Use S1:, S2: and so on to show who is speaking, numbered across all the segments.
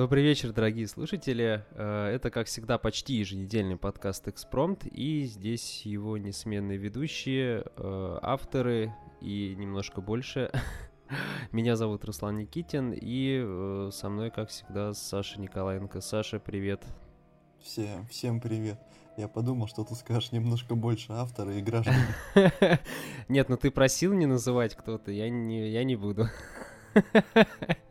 S1: Добрый вечер, дорогие слушатели. Э, это, как всегда, почти еженедельный подкаст «Экспромт», и здесь его несменные ведущие, э, авторы и немножко больше. Меня зовут Руслан Никитин, и э, со мной, как всегда, Саша Николаенко. Саша, привет.
S2: Всем, всем привет. Я подумал, что ты скажешь немножко больше автора и граждан.
S1: Нет, ну ты просил не называть кто-то, я не, я не буду.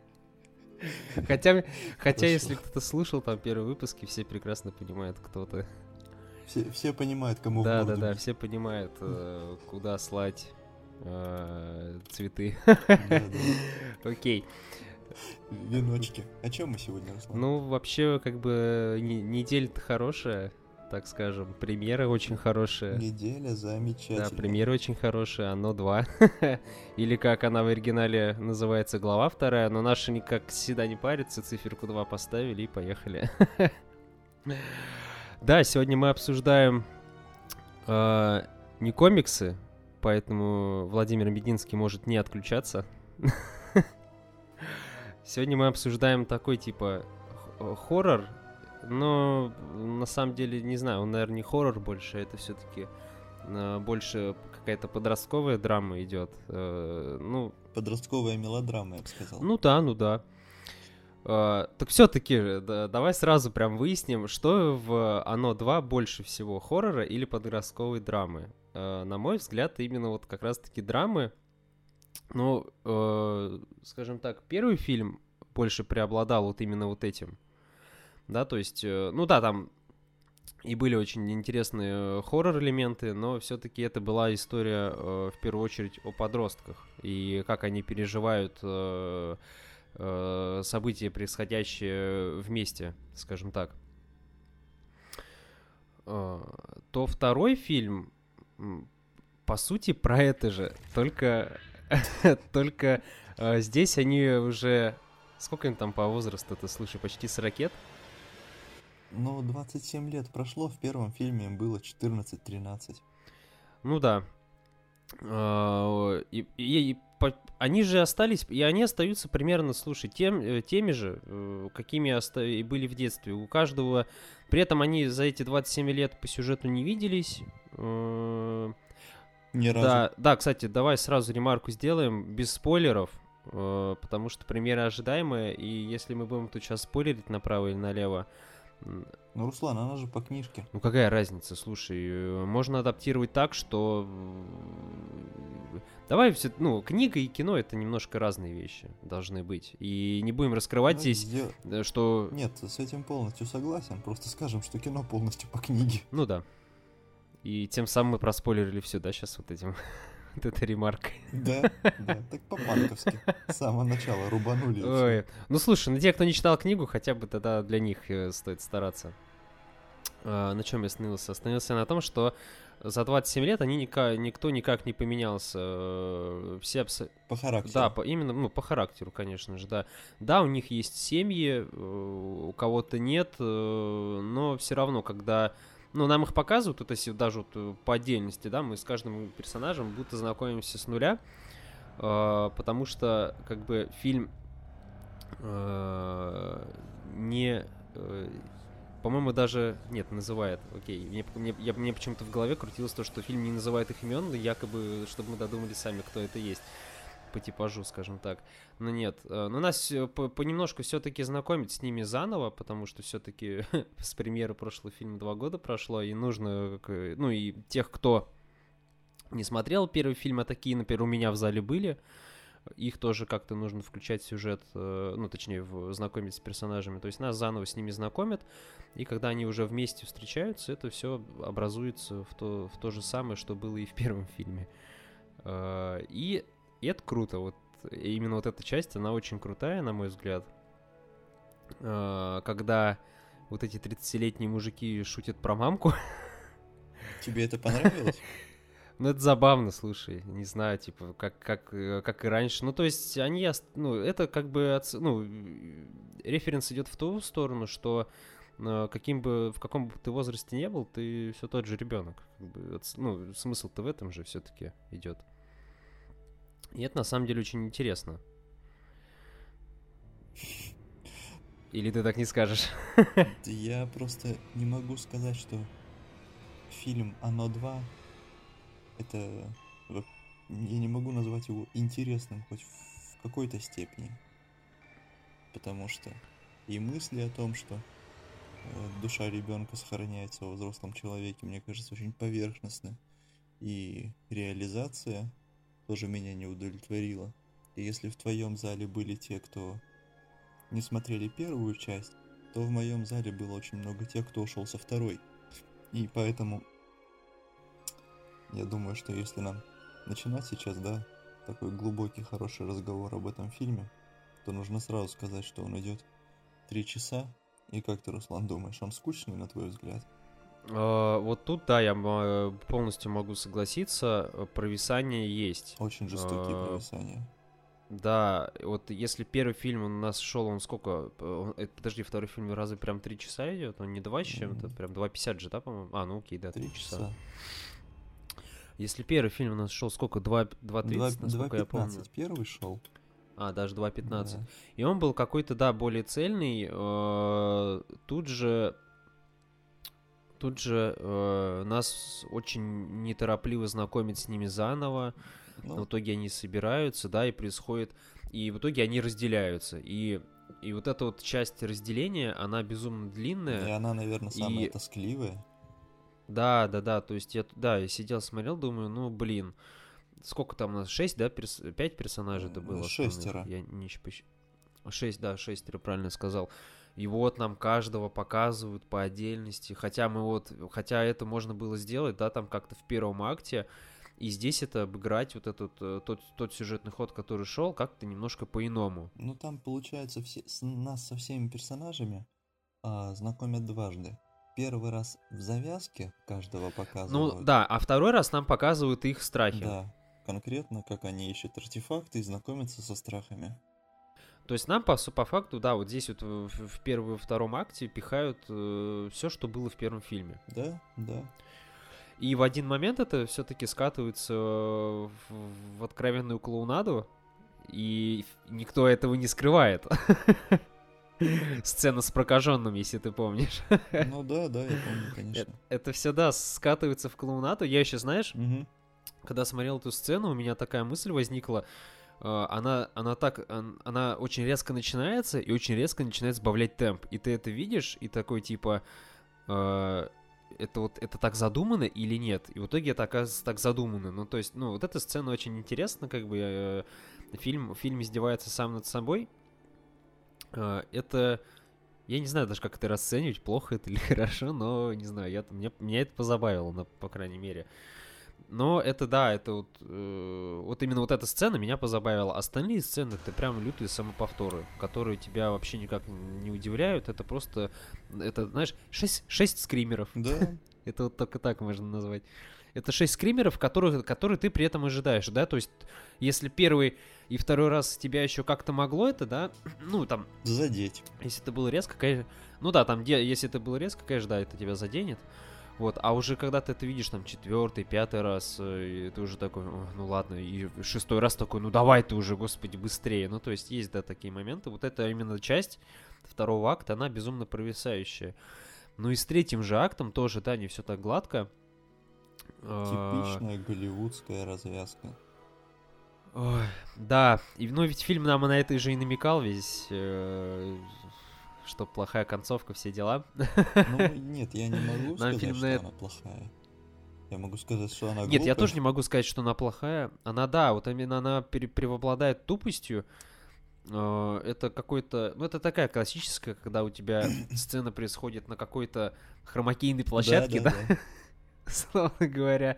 S1: Хотя, хотя если кто-то слушал там первые выпуски, все прекрасно понимают, кто ты.
S2: Все, все понимают, кому
S1: Да, да, да, все понимают, э, куда слать э, цветы. Окей.
S2: Веночки. О чем мы сегодня, Руслан?
S1: Ну, вообще, как бы, неделя-то хорошая так скажем. Премьера очень хорошая.
S2: Неделя замечательная.
S1: Да, премьера очень хорошая, оно два. Или как она в оригинале называется, глава вторая, но наши никак всегда не парятся, циферку 2 поставили и поехали. да, сегодня мы обсуждаем э, не комиксы, поэтому Владимир Мединский может не отключаться. Сегодня мы обсуждаем такой типа хоррор, но на самом деле, не знаю, он, наверное, не хоррор больше, это все-таки э, больше какая-то подростковая драма идет. Э, ну,
S2: подростковая мелодрама, я бы сказал.
S1: Ну да, ну да. Uh, так все-таки, да, давай сразу прям выясним, что в Оно 2 больше всего хоррора или подростковой драмы. Uh, на мой взгляд, именно вот как раз-таки драмы. Ну, uh, скажем так, первый фильм больше преобладал вот именно вот этим да, то есть, э, ну да, там и были очень интересные хоррор-элементы, но все-таки это была история э, в первую очередь о подростках и как они переживают э, события, происходящие вместе, скажем так. То второй фильм, по сути, про это же, только, только здесь они уже... Сколько им там по возрасту, ты слышишь, почти 40 лет?
S2: Ну, 27 лет прошло, в первом фильме им было 14-13.
S1: Ну да. А, и, и, и по, они же остались, и они остаются примерно, слушай, тем, э, теми же, э, какими оста- и были в детстве. У каждого... При этом они за эти 27 лет по сюжету не виделись.
S2: Э, Ни разу.
S1: Да, да, кстати, давай сразу ремарку сделаем, без спойлеров, потому что примеры ожидаемые, и если мы будем тут сейчас спойлерить направо или налево,
S2: ну, Руслан, она же по книжке.
S1: Ну, какая разница? Слушай, э, можно адаптировать так, что... Давай все... Ну, книга и кино — это немножко разные вещи должны быть. И не будем раскрывать ну, здесь, дел... что...
S2: Нет, с этим полностью согласен. Просто скажем, что кино полностью по книге.
S1: Ну да. И тем самым мы проспойлерили все, да, сейчас вот этим вот этой ремаркой.
S2: Да, да, так по-банковски. С самого начала рубанули. Ой.
S1: Ну слушай, на те, кто не читал книгу, хотя бы тогда для них э, стоит стараться. А, на чем я остановился? Остановился на том, что за 27 лет они никак, никто никак не поменялся. Э, все абс...
S2: По характеру.
S1: Да, по, именно, ну, по характеру, конечно же, да. Да, у них есть семьи, э, у кого-то нет, но все равно, когда ну, нам их показывают, вот если даже вот э, по отдельности, да, мы с каждым персонажем будто знакомимся с нуля, э, потому что, как бы, фильм э, не... Э, по-моему, даже... Нет, называет. Окей. Мне, мне, я, мне почему-то в голове крутилось то, что фильм не называет их имен, якобы, чтобы мы додумали сами, кто это есть по типажу, скажем так. Но нет, э, но нас понемножку все-таки знакомить с ними заново, потому что все-таки с премьеры прошлого фильма два года прошло, и нужно, ну и тех, кто не смотрел первый фильм, а такие, например, у меня в зале были, их тоже как-то нужно включать в сюжет, э, ну, точнее, в, знакомить с персонажами. То есть нас заново с ними знакомят, и когда они уже вместе встречаются, это все образуется в то, в то же самое, что было и в первом фильме. Э, и и это круто. Вот именно вот эта часть, она очень крутая, на мой взгляд. А, когда вот эти 30-летние мужики шутят про мамку.
S2: Тебе это понравилось?
S1: Ну, это забавно, слушай, не знаю, типа, как, как, как и раньше. Ну, то есть, они, ну, это как бы, ну, референс идет в ту сторону, что а, каким бы, в каком бы ты возрасте не был, ты все тот же ребенок. Ну, смысл-то в этом же все-таки идет. И это на самом деле очень интересно. Или ты так не скажешь?
S2: Я просто не могу сказать, что фильм «Оно 2» это... Я не могу назвать его интересным хоть в какой-то степени. Потому что и мысли о том, что э, душа ребенка сохраняется во взрослом человеке, мне кажется, очень поверхностны. И реализация тоже меня не удовлетворила. И если в твоем зале были те, кто не смотрели первую часть, то в моем зале было очень много тех, кто ушел со второй. И поэтому я думаю, что если нам начинать сейчас, да, такой глубокий, хороший разговор об этом фильме, то нужно сразу сказать, что он идет три часа. И как ты, Руслан, думаешь, он скучный, на твой взгляд?
S1: А, вот тут, да, я полностью могу согласиться, провисание есть.
S2: Очень жестокие а, провисания.
S1: Да, вот если первый фильм у нас шел, он сколько? Он, это, подожди, второй фильм разве прям три часа идет? Он не два с чем-то? Mm-hmm. Прям 2.50 же, да, по-моему? А, ну окей, да, три часа. часа. Если первый фильм у нас шел сколько? 2.30, насколько 2, я помню.
S2: первый шел.
S1: А, даже 2.15. Да. И он был какой-то, да, более цельный. Э, тут же... Тут же э, нас очень неторопливо знакомят с ними заново. Ну. В итоге они собираются, да, и происходит... И в итоге они разделяются. И и вот эта вот часть разделения, она безумно длинная.
S2: И она, наверное, самая и... тоскливая.
S1: Да, да, да, то есть я, да, я сидел, смотрел, думаю, ну, блин, сколько там у нас, 6, да, перс... 5 персонажей это было?
S2: Шестеро.
S1: Я не посч... 6, да, шестеро, правильно сказал. И вот нам каждого показывают по отдельности, хотя мы вот, хотя это можно было сделать, да, там как-то в первом акте, и здесь это обыграть вот этот э, тот, тот сюжетный ход, который шел, как-то немножко по-иному.
S2: Ну там получается все, с, нас со всеми персонажами а, знакомят дважды первый раз в завязке каждого показывают.
S1: Ну да, а второй раз нам показывают их страхи.
S2: Да, конкретно, как они ищут артефакты и знакомятся со страхами.
S1: То есть нам по, по факту, да, вот здесь вот в, в первом и втором акте пихают э, все, что было в первом фильме.
S2: Да, да.
S1: И в один момент это все-таки скатывается в, в откровенную клоунаду, и никто этого не скрывает. Сцена с прокаженным, если ты помнишь.
S2: Ну да, да, я помню, конечно. Это,
S1: это все, да, скатывается в клоунату. Я еще, знаешь, угу. когда смотрел эту сцену, у меня такая мысль возникла. Она, она так, она очень резко начинается и очень резко начинает сбавлять темп. И ты это видишь, и такой типа, uh, это вот это так задумано или нет? И в итоге это оказывается так задумано. Ну, то есть, ну, вот эта сцена очень интересна, как бы э, фильм, фильм издевается сам над собой, а, это... Я не знаю даже, как это расценивать, плохо это или хорошо, но не знаю, я, меня, меня это позабавило, на, по крайней мере. Но это да, это вот, э, вот именно вот эта сцена меня позабавила. Остальные сцены это прям лютые самоповторы, которые тебя вообще никак не удивляют. Это просто, это, знаешь, шесть, шесть скримеров.
S2: Да.
S1: это вот только так можно назвать. Это шесть скримеров, которых, которые ты при этом ожидаешь, да? То есть, если первый и второй раз тебя еще как-то могло это, да, ну, там...
S2: Задеть.
S1: Если это было резко, конечно... Ну да, там, если это было резко, конечно, да, это тебя заденет. Вот, а уже когда ты это видишь там четвертый, пятый раз, э, и ты уже такой, ну ладно, и шестой раз такой, ну давай ты уже, господи, быстрее. Ну, то есть есть, да, такие моменты. Вот это именно часть второго акта, она безумно провисающая. Ну и с третьим же актом тоже, да, не все так гладко.
S2: А, Типичная голливудская развязка.
S1: Ой, да, и, ну ведь фильм нам на это же и намекал весь, э, что плохая концовка, все дела.
S2: Ну, нет, я не могу сказать, фильм что на... она плохая. Я могу сказать, что она
S1: Нет, я тоже не могу сказать, что она плохая. Она, да, вот именно она преобладает тупостью. Э, это какой-то... Ну, это такая классическая, когда у тебя сцена происходит на какой-то хромакейной площадке, да? да, да. словно говоря,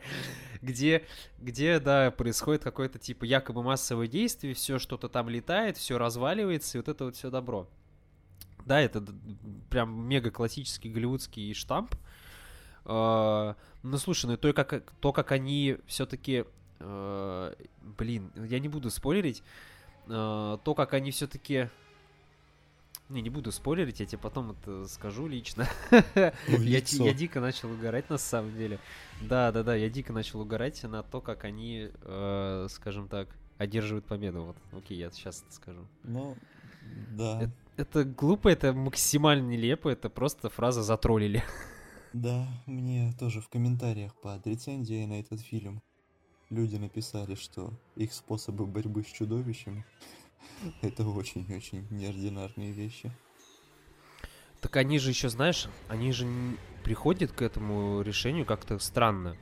S1: где, где, да, происходит какое-то типа якобы массовое действие, все что-то там летает, все разваливается, и вот это вот все добро. Да, это прям мега классический голливудский штамп. Uh, ну, слушай, ну то, как, то, как они все-таки... Uh, блин, я не буду спойлерить. Uh, то, как они все-таки не, не буду спойлерить, я тебе потом это скажу лично. я, я дико начал угорать на самом деле. Да, да, да, я дико начал угорать на то, как они, э, скажем так, одерживают победу. Вот, окей, я сейчас это скажу.
S2: Ну, да.
S1: Это, это глупо, это максимально нелепо, это просто фраза затроллили.
S2: Да, мне тоже в комментариях под рецензией на этот фильм люди написали, что их способы борьбы с чудовищами это очень-очень неординарные вещи.
S1: Так они же еще, знаешь, они же приходят к этому решению как-то странно.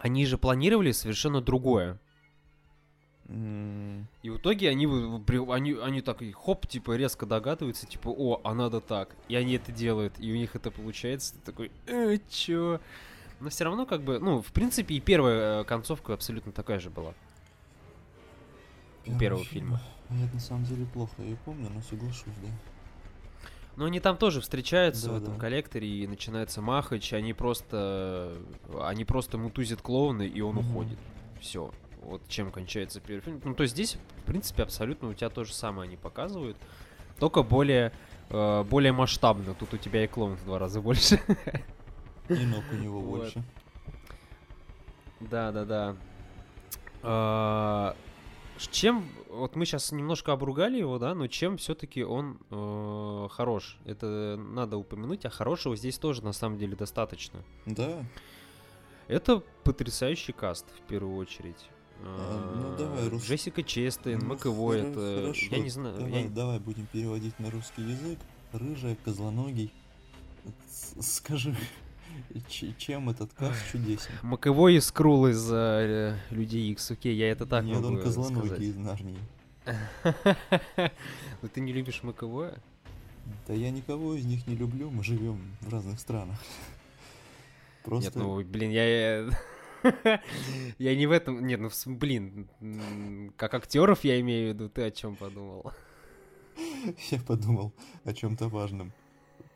S1: Они же планировали совершенно другое. И в итоге они, они, они так, хоп, типа, резко догадываются, типа, о, а надо так. И они это делают, и у них это получается. Ты такой, э, чё? Но все равно, как бы, ну, в принципе, и первая э, концовка абсолютно такая же была. У первого фильма.
S2: фильма. Я на самом деле плохо я помню, но соглашусь, да.
S1: Но они там тоже встречаются
S2: Да,
S1: в этом
S2: да.
S1: коллекторе, и начинается махач, они просто... Они просто мутузят клоуны, и он
S2: Мгм.
S1: уходит. Все. Вот чем кончается первый фильм. Ну, то есть здесь, в принципе, абсолютно у тебя то же самое они показывают, только более, э, более масштабно. Тут у тебя и клоун в два раза больше.
S2: И ног у него
S1: Вот.
S2: больше.
S1: Да, да, да. А, Чем, вот мы сейчас немножко обругали его, да, но чем все-таки он э, хорош? Это надо упомянуть, а хорошего здесь тоже на самом деле достаточно.
S2: Да,
S1: Это потрясающий каст в первую очередь.
S2: А, ну
S1: А,
S2: давай, Рус-
S1: Джессика Честейн,
S2: Ну,
S1: Маковой,
S2: хоро-
S1: это...
S2: хорошо.
S1: Я не знаю,
S2: Давай,
S1: я-
S2: давай будем переводить на русский язык. Рыжая, козлоногий. Скажи, чем этот каст чудесен?
S1: Маковой и Скрул из э, Людей Икс, окей, я это так
S2: Нет,
S1: могу
S2: он козлоногий
S1: сказать.
S2: из Нарнии.
S1: Ну ты не любишь Маковое?
S2: Да я никого из них не люблю, мы живем в разных странах. Просто
S1: Нет, ну, блин, я... Я не в этом... Нет, ну, блин, как актеров я имею в виду, ты о чем подумал?
S2: я подумал о чем-то важном.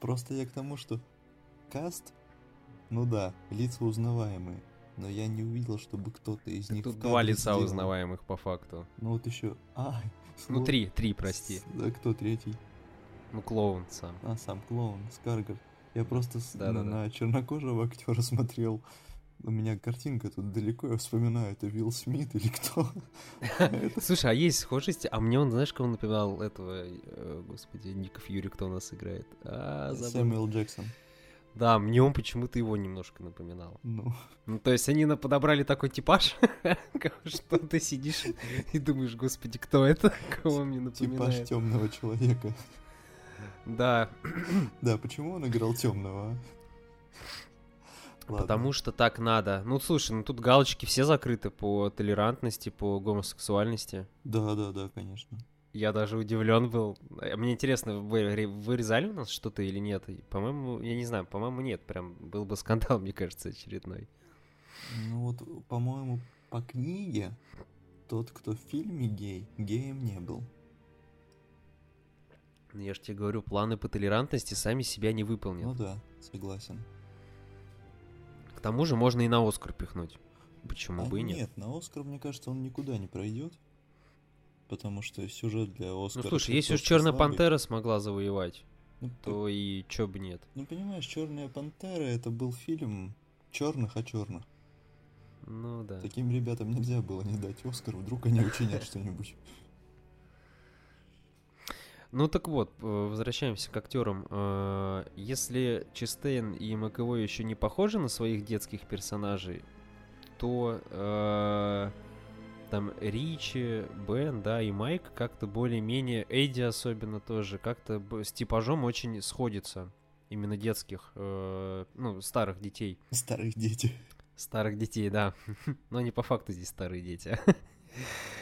S2: Просто я к тому, что каст, ну да, лица узнаваемые, но я не увидел, чтобы кто-то из них
S1: Тут два лица
S2: сделал.
S1: узнаваемых по факту.
S2: Ну вот еще, а,
S1: Ну,
S2: слово-
S1: три, три, прости.
S2: Да кто третий?
S1: Ну, клоун сам.
S2: А, сам клоун, Скаргар. Я просто с- на,
S1: Да-да-да.
S2: на чернокожего актера смотрел. У меня картинка тут далеко, я вспоминаю, это Вилл Смит или кто.
S1: Слушай, а есть схожести? А мне он, знаешь, кого напоминал этого, э, господи, Ника Фьюри, кто у нас играет? А.
S2: Сэмюэл Джексон.
S1: Да, мне он почему-то его немножко напоминал.
S2: Ну,
S1: Ну, то есть они подобрали такой типаж, что ты сидишь и думаешь, господи, кто это? Кого мне
S2: типаж
S1: напоминает?
S2: темного человека.
S1: Да,
S2: Да, почему он играл темного?
S1: Потому что так надо. Ну, слушай, ну тут галочки все закрыты по толерантности, по гомосексуальности.
S2: Да, да, да, конечно.
S1: Я даже удивлен был. Э, Мне интересно, вы ре- вырезали у нас что-то или нет? По-моему, я не знаю, по-моему, нет. Прям был бы скандал, мне кажется, очередной.
S2: Ну вот, по-моему, по книге тот, кто в фильме гей, геем не был.
S1: Ну, Я же тебе говорю, планы по толерантности сами себя не выполнят.
S2: Ну да, согласен.
S1: К тому же можно и на Оскар пихнуть. Почему
S2: А
S1: бы и нет?
S2: нет, на Оскар, мне кажется, он никуда не пройдет. Потому что сюжет для
S1: Ну
S2: Оскара...
S1: слушай, если уж Черная
S2: слабый.
S1: Пантера смогла завоевать,
S2: Ну,
S1: то и чё бы нет.
S2: ну, понимаешь, Черная Пантера это был фильм черных о черных.
S1: Ну да.
S2: Таким ребятам нельзя было не дать Оскар, вдруг они учинят что-нибудь.
S1: Ну так вот, э, возвращаемся к актерам. Э, Если Честейн и Маковой еще не похожи на своих детских персонажей, то э, там Ричи, Бен, да, и Майк как-то более-менее, Эдди особенно тоже, как-то с типажом очень сходится. Именно детских, э, ну, старых детей.
S2: Старые дети.
S1: Старых детей, да. Но они по факту здесь старые дети.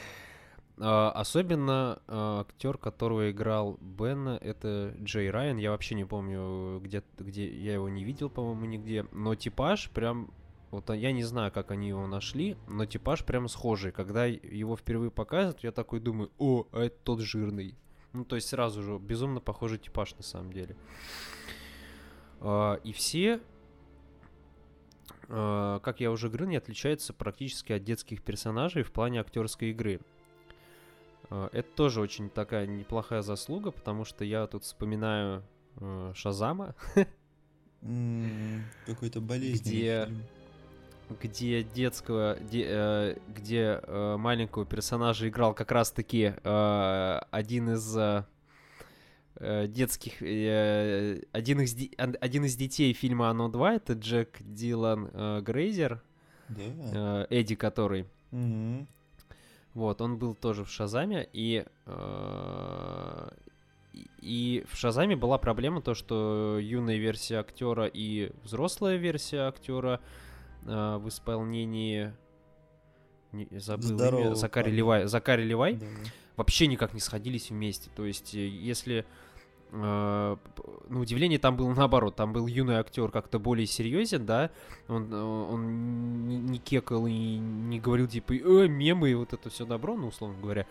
S1: А, Особенно а, актер, которого играл Бена, это Джей Райан. Я вообще не помню, где, где я его не видел, по-моему, нигде. Но типаж прям... Вот а, я не знаю, как они его нашли, но типаж прям схожий. Когда его впервые показывают, я такой думаю, о, а это тот жирный. Ну, то есть сразу же безумно похожий типаж на самом деле. И все как я уже говорил, не отличается практически от детских персонажей в плане актерской игры. Э, Это тоже очень такая неплохая заслуга, потому что я тут вспоминаю э, Шазама,
S2: Какой-то болезненный
S1: Где- где детского, де- э, где э, маленького персонажа играл как раз-таки один из детских... Один, из, один из детей фильма «Оно 2» — это Джек Дилан Грейзер, э, Эдди который.
S2: Мгм.
S1: Вот, он был тоже в Шазаме, и, э, и- и в Шазаме была проблема то, что юная версия актера и взрослая версия актера э, в исполнении не- забыл имя,
S2: Здорового
S1: Закари. Левай, Закари Левай
S2: Да.
S1: вообще никак не сходились вместе. То есть, э, если на удивление там было наоборот, там был юный актер как-то более серьезен, да, он, э, он не, кекал и не говорил типа э, мемы и вот это все добро, ну, условно говоря,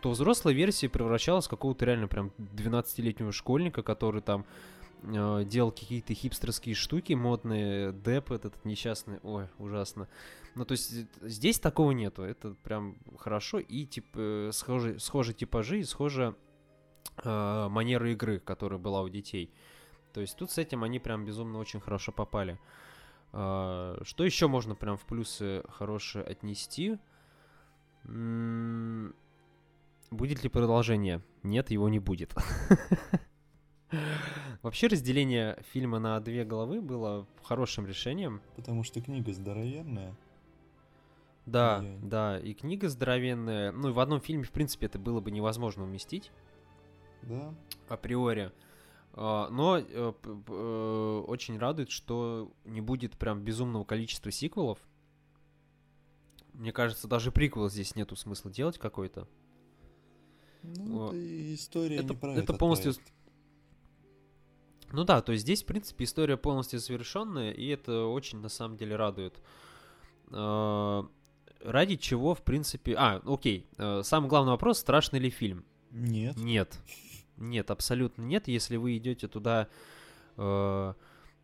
S1: то взрослая версия превращалась в какого-то реально прям 12-летнего школьника, который там э, делал какие-то хипстерские штуки модные, деп этот несчастный, ой, ужасно. Ну, то есть э, здесь такого нету, это прям хорошо, и типа э, схожие, схожие типажи и схожая э, манера игры, которая была у детей. То есть тут с этим они прям безумно очень хорошо попали. А, Что еще можно прям в плюсы хорошие отнести? М, Будет ли продолжение? Нет, его не будет. Вообще разделение фильма на две головы было хорошим решением.
S2: Потому что книга здоровенная.
S1: Да, да, и книга здоровенная. Ну и в одном фильме, в принципе, это было бы невозможно уместить
S2: Да.
S1: априори. А, Но э, э, очень радует, что не будет прям безумного количества сиквелов. Мне кажется, даже приквел здесь нету смысла делать какой-то.
S2: Ну, это история
S1: это-
S2: не про
S1: это
S2: этот
S1: полностью
S2: проект.
S1: Ну да, то есть здесь, в принципе, история полностью завершенная, и это очень на самом деле радует. А, Ради чего, в принципе... А, окей. э, Самый главный вопрос, страшный ли фильм?
S2: Нет.
S1: Нет. Нет, абсолютно нет. Если вы идете туда э,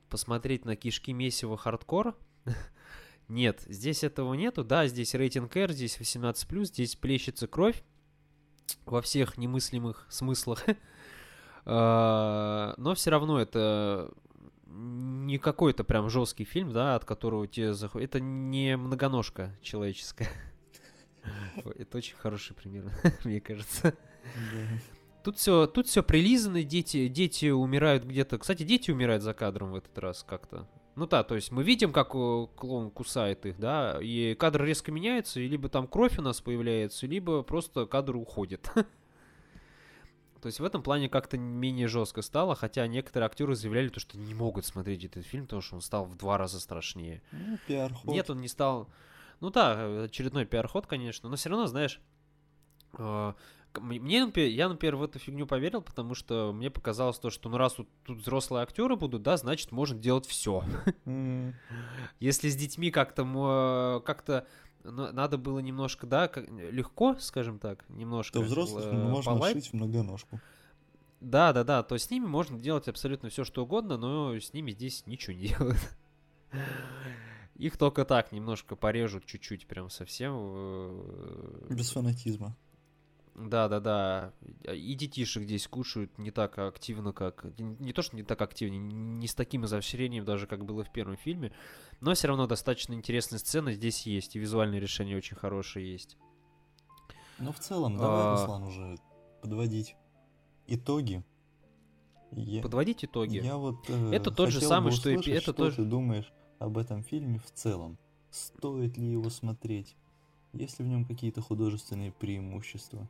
S1: посмотреть на кишки месиво хардкор, нет, здесь этого нету. Да, здесь рейтинг R, здесь 18+, здесь плещется кровь во всех немыслимых смыслах. Э, Но все равно это не какой-то прям жесткий фильм, да, от которого тебе заходит. Это не многоножка человеческая. Это очень хороший пример, мне кажется. Тут все, тут все прилизано, дети, дети умирают где-то. Кстати, дети умирают за кадром в этот раз как-то. Ну да, то есть мы видим, как э, клоун кусает их, да, и кадр резко меняется, и либо там кровь у нас появляется, либо просто кадр уходит. То есть в этом плане как-то менее жестко стало, хотя некоторые актеры заявляли, то, что не могут смотреть этот фильм, потому что он стал в два раза страшнее.
S2: Ну.
S1: Нет, он не стал. Ну да, очередной пиар-ход, конечно, но все равно, знаешь, э, мне, я, например, в эту фигню поверил, потому что мне показалось то, что ну раз тут, тут взрослые актеры будут, да, значит можно делать все.
S2: М,
S1: Если с детьми как-то как-то надо было немножко, да, легко, скажем так, немножко.
S2: То взрослых
S1: э,
S2: можно
S1: полайт-
S2: шить в многоножку.
S1: Да, да, да, то с ними можно делать абсолютно все, что угодно, но с ними здесь ничего не делают. Их только так немножко порежут чуть-чуть, прям совсем. э,
S2: Без фанатизма.
S1: Да, да, да. И детишек здесь кушают не так активно, как... Не то, что не так активно, не с таким изощрением даже, как было в первом фильме, но все равно достаточно интересные сцены здесь есть, и визуальные решения очень хорошие есть.
S2: Но в целом, давай,
S1: А.
S2: Руслан, уже подводить итоги. Я,
S1: Подводить итоги.
S2: я вот э,
S1: Это тот же самый,
S2: бы
S1: что и
S2: услышать,
S1: это
S2: что
S1: тоже-
S2: ты думаешь об этом фильме в целом. Стоит ли его смотреть? Есть ли в нем какие-то художественные преимущества?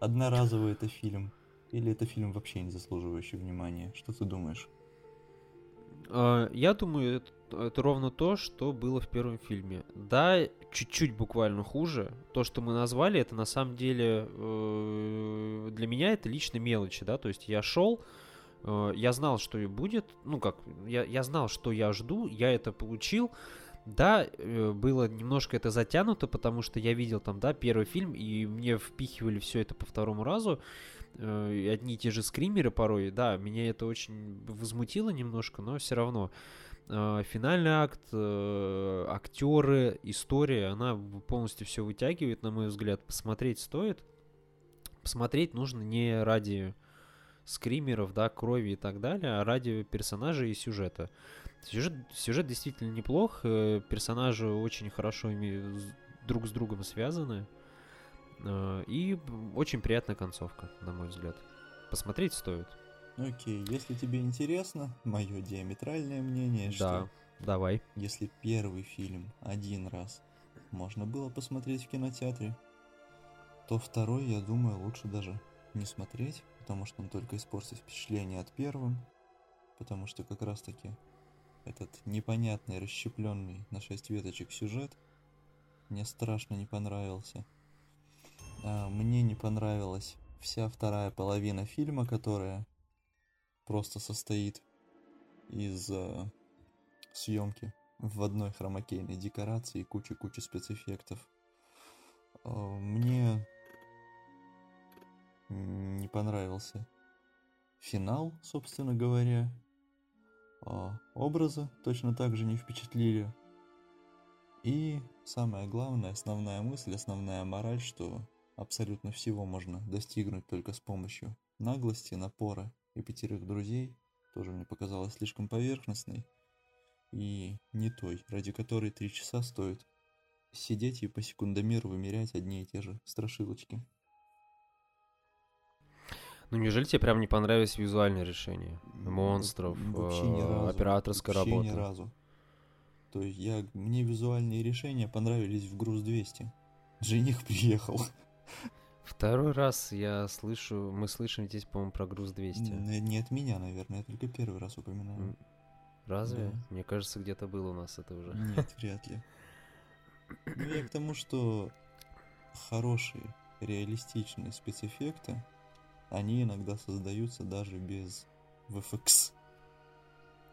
S2: Одноразовый это фильм? Или это фильм вообще не заслуживающий внимания? Что ты думаешь?
S1: А, Я думаю, это, это ровно то, что было в первом фильме. Да, чуть-чуть буквально хуже. То, что мы назвали, это на самом деле э, для меня это лично мелочи, да. То есть я шел, э, я знал, что и будет. Ну как, я, я знал, что я жду, я это получил. Да, э, было немножко это затянуто, потому что я видел там, да, первый фильм, и мне впихивали все это по второму разу. Э, одни и те же скримеры порой, да, меня это очень возмутило немножко, но все равно. Э, Финальный акт, актеры, история, она полностью все вытягивает, на мой взгляд. Посмотреть стоит. Посмотреть нужно не ради скримеров, да, крови и так далее, а ради персонажей и сюжета. Сюжет, сюжет действительно неплох, э, персонажи очень хорошо друг с другом связаны. Э, И очень приятная концовка, на мой взгляд. Посмотреть стоит.
S2: Окей, если тебе интересно, мое диаметральное мнение,
S1: Да,
S2: что
S1: давай.
S2: если первый фильм один раз можно было посмотреть в кинотеатре, то второй, я думаю, лучше даже не смотреть, потому что он только испортит впечатление от первым, потому что как раз таки этот непонятный, расщепленный на шесть веточек сюжет мне страшно не понравился. А, мне не понравилась вся вторая половина фильма, которая просто состоит из э, съемки в одной хромакейной декорации и кучи-кучи спецэффектов. Э, мне не понравился финал, собственно говоря. А образы точно так же не впечатлили. И самое главное, основная мысль, основная мораль, что абсолютно всего можно достигнуть только с помощью наглости, напора и пятерых друзей, тоже мне показалось слишком поверхностной и не той, ради которой три часа стоит сидеть и по секундомеру вымерять одни и те же страшилочки.
S1: Ну неужели тебе прям не понравились визуальные решения? Монстров,
S2: Вообще ни
S1: э,
S2: разу.
S1: операторская
S2: Вообще
S1: работа.
S2: ни разу. То есть я, мне визуальные решения понравились в Груз 200. Жених приехал.
S1: Второй раз я слышу, мы слышим здесь, по-моему, про груз 200.
S2: Н- Не от меня, наверное, я только первый раз упоминаю.
S1: Разве?
S2: Да.
S1: Мне кажется, где-то было у нас это уже.
S2: Нет, вряд ли. Ну, я к тому, что хорошие, реалистичные спецэффекты, они иногда создаются даже без VFX.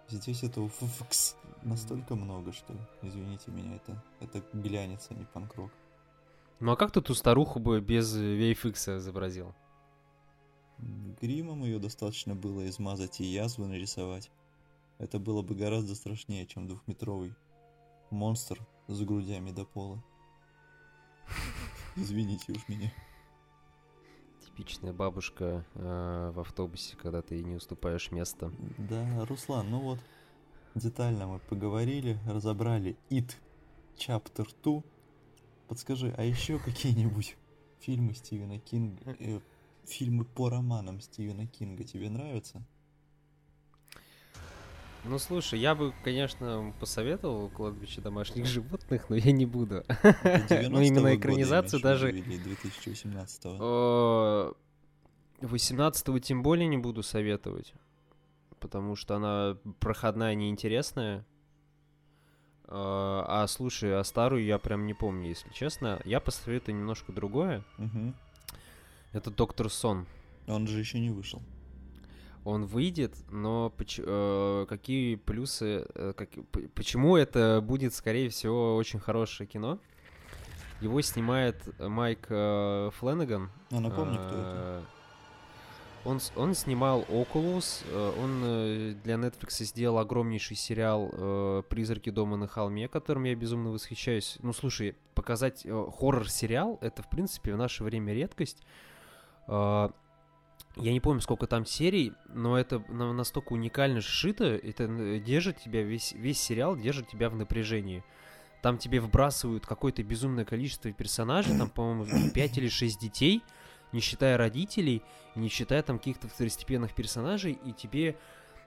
S2: Здесь этого VFX настолько много, что, извините меня, это, это глянец, а не панкрок.
S1: Ну а как ты ту старуху бы без VFX изобразил?
S2: Гримом ее достаточно было измазать и язвы нарисовать. Это было бы гораздо страшнее, чем двухметровый монстр с грудями до пола. Извините уж меня.
S1: Типичная бабушка э, в автобусе, когда ты не уступаешь место.
S2: Да, Руслан, ну вот, детально мы поговорили, разобрали It Chapter 2. Подскажи, а еще какие-нибудь фильмы Стивена Кинга, э, фильмы по романам Стивена Кинга тебе нравятся?
S1: Ну слушай, я бы, конечно, посоветовал кладбище домашних животных, но я не буду. Ну именно
S2: 90-го
S1: экранизацию даже...
S2: имеешь в виду, или 2018
S1: 18 тем более не буду советовать, потому что она проходная, неинтересная. А, а, слушай, а старую я прям не помню, если честно. Я посоветую немножко другое. Это Доктор Сон.
S2: Он же еще не вышел.
S1: Он выйдет, но э, какие плюсы, э, как- почему это будет, скорее всего, очень хорошее кино? Его снимает Майк э, Фленнеган.
S2: А напомни, кто это.
S1: Э, Он, он снимал Oculus, э, он э, для Netflix сделал огромнейший сериал «Призраки дома на холме», которым я безумно восхищаюсь. Ну, слушай, показать хоррор-сериал — это, в принципе, в наше время редкость. Я не помню, сколько там серий, но это на- настолько уникально сшито, это э, держит тебя, весь, весь сериал держит тебя в напряжении. Там тебе вбрасывают какое-то безумное количество персонажей, там, по-моему, 5 или 6 детей, не считая родителей, не считая там каких-то второстепенных персонажей, и тебе,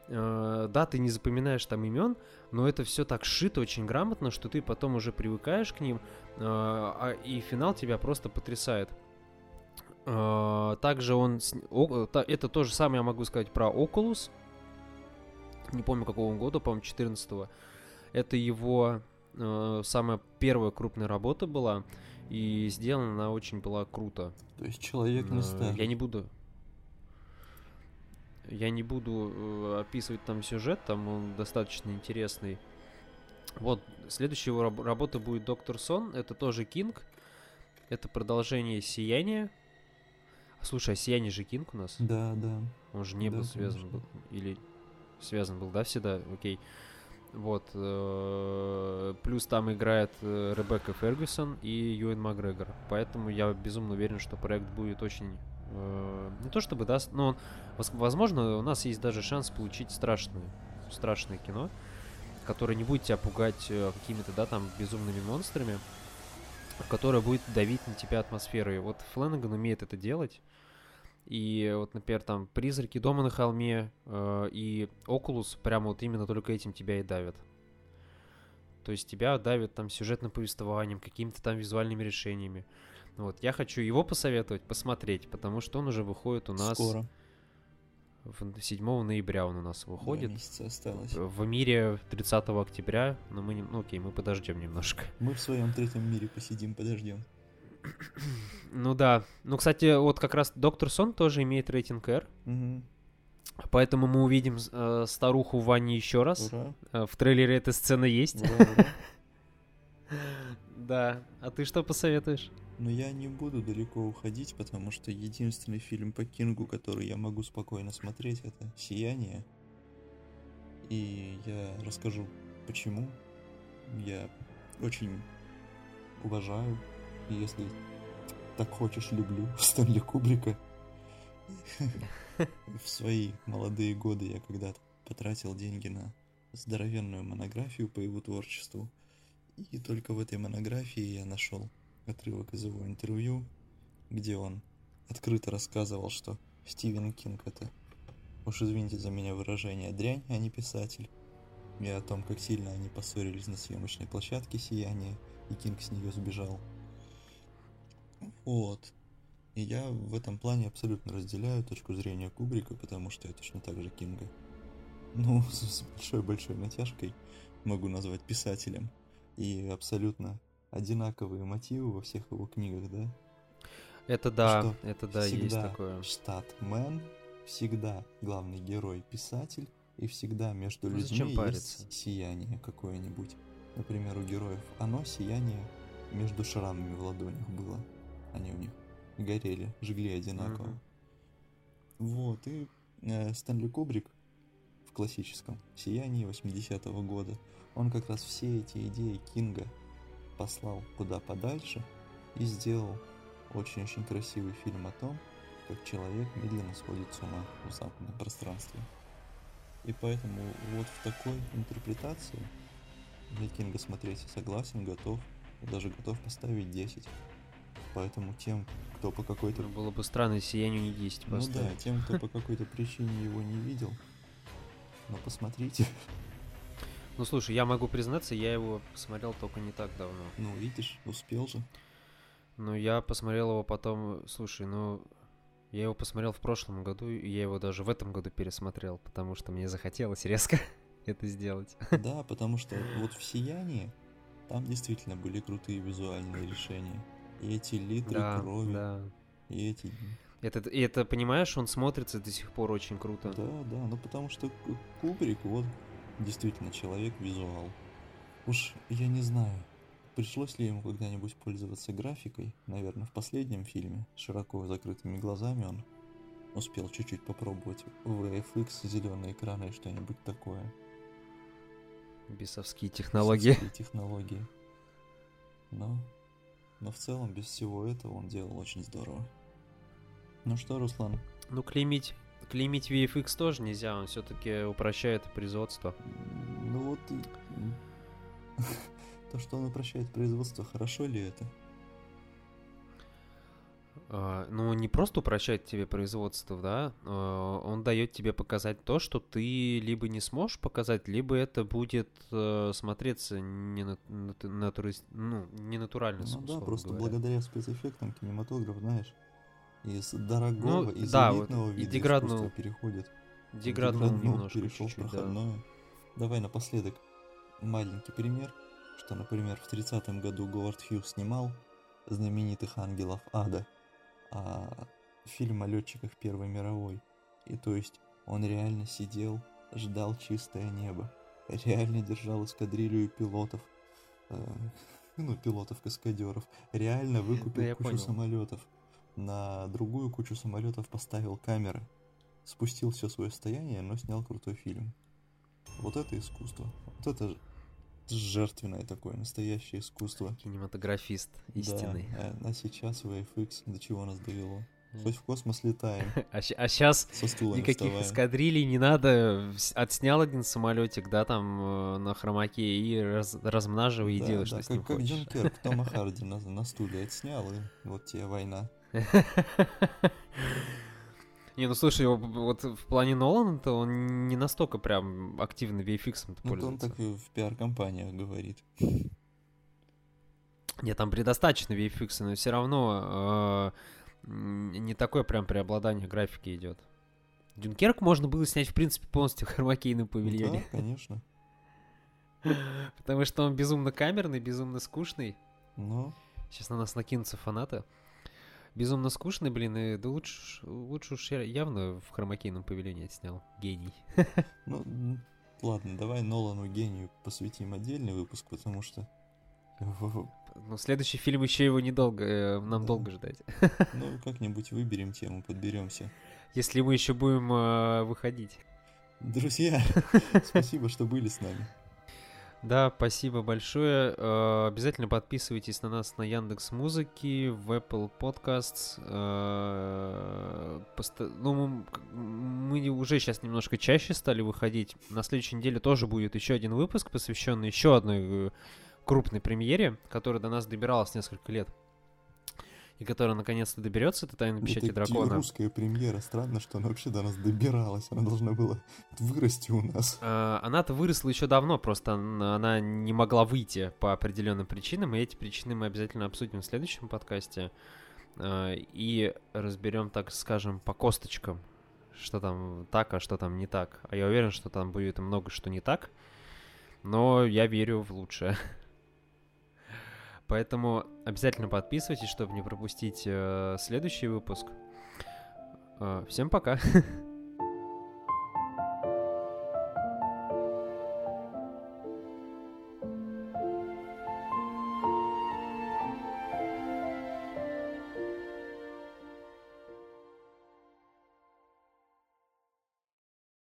S1: э, да, ты не запоминаешь там имен, но это все так сшито очень грамотно, что ты потом уже привыкаешь к ним, э, а- и финал тебя просто потрясает. Э, Также он... та- Это то же самое я могу сказать про Oculus. Не помню какого он года, по-моему, 14 Это его э, самая первая крупная работа была. И сделана она очень была круто.
S2: То есть человек не
S1: Э,
S2: старый.
S1: Я не буду... Я не буду э, описывать там сюжет, там он достаточно интересный. Вот, следующая его раб- работа будет Доктор Сон, это тоже Кинг. Это продолжение Сияния. Слушай, а Сияние же Кинг у нас?
S2: Да, да.
S1: Он же не
S2: Да,
S1: был связан
S2: конечно.
S1: был. Или связан был, да, всегда? Окей. Вот. э, Плюс там играет э, Ребекка Фергюсон и Юэн Макгрегор. Поэтому я безумно уверен, что проект будет очень... э, Не то чтобы даст, но возможно, у нас есть даже шанс получить страшное, страшное кино, которое не будет тебя пугать какими-то, да, там, безумными монстрами, которое будет давить на тебя атмосферой. Вот Фленнеган умеет это делать. И вот, например, там «Призраки дома на холме» э, и «Окулус» прямо вот именно только этим тебя и давят. То есть тебя давят там сюжетным повествованием, какими-то там визуальными решениями. Вот, я хочу его посоветовать, посмотреть, потому что он уже выходит у нас...
S2: Скоро.
S1: В 7 ноября он у нас выходит.
S2: Два осталось.
S1: В мире 30 октября, но мы не... Ну окей, мы подождем немножко.
S2: Мы в своем третьем мире посидим, подождем.
S1: Ну да. Ну, кстати, вот как раз Доктор Сон тоже имеет рейтинг R.
S2: Мгм.
S1: Поэтому мы увидим э, старуху в ванне еще раз.
S2: Ура.
S1: Э, в трейлере эта сцена есть.
S2: Ура, ура.
S1: Да. А ты что посоветуешь?
S2: Но я не буду далеко уходить, потому что единственный фильм по Кингу, который я могу спокойно смотреть, это «Сияние». И я расскажу, почему. Я очень уважаю, если так хочешь, люблю Стэнли Кубрика. В свои молодые годы я когда-то потратил деньги на здоровенную монографию по его творчеству. И только в этой монографии я нашел отрывок из его интервью, где он открыто рассказывал, что Стивен Кинг это, уж извините за меня выражение, дрянь, а не писатель. И о том, как сильно они поссорились на съемочной площадке «Сияние», и Кинг с нее сбежал. Вот. И я в этом плане абсолютно разделяю точку зрения Кубрика, потому что я точно так же Кинга. Ну, с большой-большой натяжкой могу назвать писателем. И абсолютно одинаковые мотивы во всех его книгах, да?
S1: Это да,
S2: Что
S1: это да, есть такое.
S2: штатмен, всегда главный герой писатель, и всегда между
S1: Ну,
S2: людьми есть сияние какое-нибудь. Например, у героев оно сияние между шрамами в ладонях было. Они у них горели, жгли одинаково.
S1: Мгм.
S2: Вот, и э, Стэнли Кубрик в классическом «Сиянии» 80-го года, он как раз все эти идеи Кинга послал куда подальше и сделал очень-очень красивый фильм о том, как человек медленно сходит с ума в западном пространстве. И поэтому вот в такой интерпретации для Кинга смотреть согласен, готов, даже готов поставить 10. Поэтому тем, кто по какой-то
S1: Ну, Было бы странно, сиянию не 10
S2: ну да,
S1: поставить.
S2: тем, кто по какой-то причине его не видел. Но посмотрите.
S1: Ну слушай, я могу признаться, я его посмотрел только не так давно.
S2: Ну, видишь, успел же.
S1: Но я посмотрел его потом, слушай, ну, я его посмотрел в прошлом году, и я его даже в этом году пересмотрел, потому что мне захотелось резко это сделать.
S2: Да, потому что вот в «Сиянии» там действительно были крутые визуальные решения. И эти литры
S1: Да,
S2: крови,
S1: да.
S2: и эти...
S1: Это, и это, понимаешь, он смотрится до сих пор очень круто.
S2: Да, да, ну потому что Ку- Кубрик, вот, действительно человек-визуал. Уж я не знаю, пришлось ли ему когда-нибудь пользоваться графикой. Наверное, в последнем фильме, широко закрытыми глазами, он успел чуть-чуть попробовать VFX, зеленые экраны и что-нибудь такое.
S1: Бесовские технологии.
S2: Высокие технологии. Но, но в целом без всего этого он делал очень здорово. Ну что, Руслан,
S1: Ну, клеймить, клеймить VFX тоже нельзя, он все-таки упрощает производство.
S2: ну вот То, что он упрощает производство, хорошо ли это?
S1: А, ну, не просто упрощает тебе производство, да, а, он дает тебе показать то, что ты либо не сможешь показать, либо это будет э, смотреться не, на- нат- натурист- ну, не натурально,
S2: Ну да, просто
S1: говоря.
S2: благодаря спецэффектам кинематограф, знаешь, из дорогого,
S1: Ну,
S2: из
S1: да, вот
S2: элитного
S1: и
S2: вида
S1: деграднул.
S2: искусства переходит.
S1: Деграднул немножко
S2: перешел
S1: чуть-чуть, да.
S2: Давай напоследок маленький пример, что, например, в 30-м году Говард Хьюз снимал знаменитых ангелов ада, а фильм о летчиках Первой мировой. И то есть он реально сидел, ждал чистое небо, реально держал эскадрилью пилотов, э, ну, пилотов-каскадеров, реально выкупил
S1: я
S2: кучу
S1: понял.
S2: самолетов, на другую кучу самолетов поставил камеры, спустил все свое состояние, но снял крутой фильм. Вот это искусство. Вот это жертвенное такое, настоящее искусство.
S1: Кинематографист истинный.
S2: Да, а, а сейчас VFX до чего нас довело? Хоть в космос летаем,
S1: А, сейчас
S2: стула не
S1: никаких
S2: вставая.
S1: эскадрилей не надо. Отснял один самолетик, да, там э, на хромаке и раз- размноживай и
S2: Да,
S1: делай,
S2: да,
S1: что с
S2: как,
S1: ним
S2: как
S1: хочешь.
S2: Дюнкерк Тома Харди на, на стуле отснял, и вот тебе война.
S1: Не, ну слушай, вот в плане Нолана-то он не настолько прям активно VFX
S2: ну, пользуется. он так в пиар-компаниях говорит.
S1: Нет, там предостаточно VFX, но все равно э, не такое прям преобладание графики идет. Дюнкерк можно было снять, в принципе, полностью в хромакейном павильоне.
S2: Да, конечно.
S1: Потому что он безумно камерный, безумно скучный.
S2: Ну.
S1: Сейчас на нас накинутся фанаты. Безумно скучный, блин, и да лучше, лучше уж я явно в хромакейном павильоне снял. Гений.
S2: Ну, ладно, давай Нолану гению посвятим отдельный выпуск, потому что...
S1: Ну, следующий фильм еще его недолго, э, нам да. долго ждать.
S2: Ну, как-нибудь выберем тему, подберемся.
S1: Если мы еще будем э, выходить.
S2: Друзья, спасибо, что были с нами.
S1: Да, спасибо большое. Э, обязательно подписывайтесь на нас на Яндекс Музыки, в Apple Podcasts. Э, ну, мы уже сейчас немножко чаще стали выходить. На следующей неделе тоже будет еще один выпуск, посвященный еще одной э, крупной премьере, которая до нас добиралась несколько лет и которая наконец-то доберется до тайной печати
S2: это
S1: дракона.
S2: русская премьера. Странно, что она вообще до нас добиралась. Она должна была вырасти у нас.
S1: А, она-то выросла еще давно, просто она не могла выйти по определенным причинам, и эти причины мы обязательно обсудим в следующем подкасте. А, и разберем, так скажем, по косточкам, что там так, а что там не так. А я уверен, что там будет много что не так, но я верю в лучшее. Поэтому обязательно подписывайтесь, чтобы не пропустить э, следующий выпуск. Э, всем пока.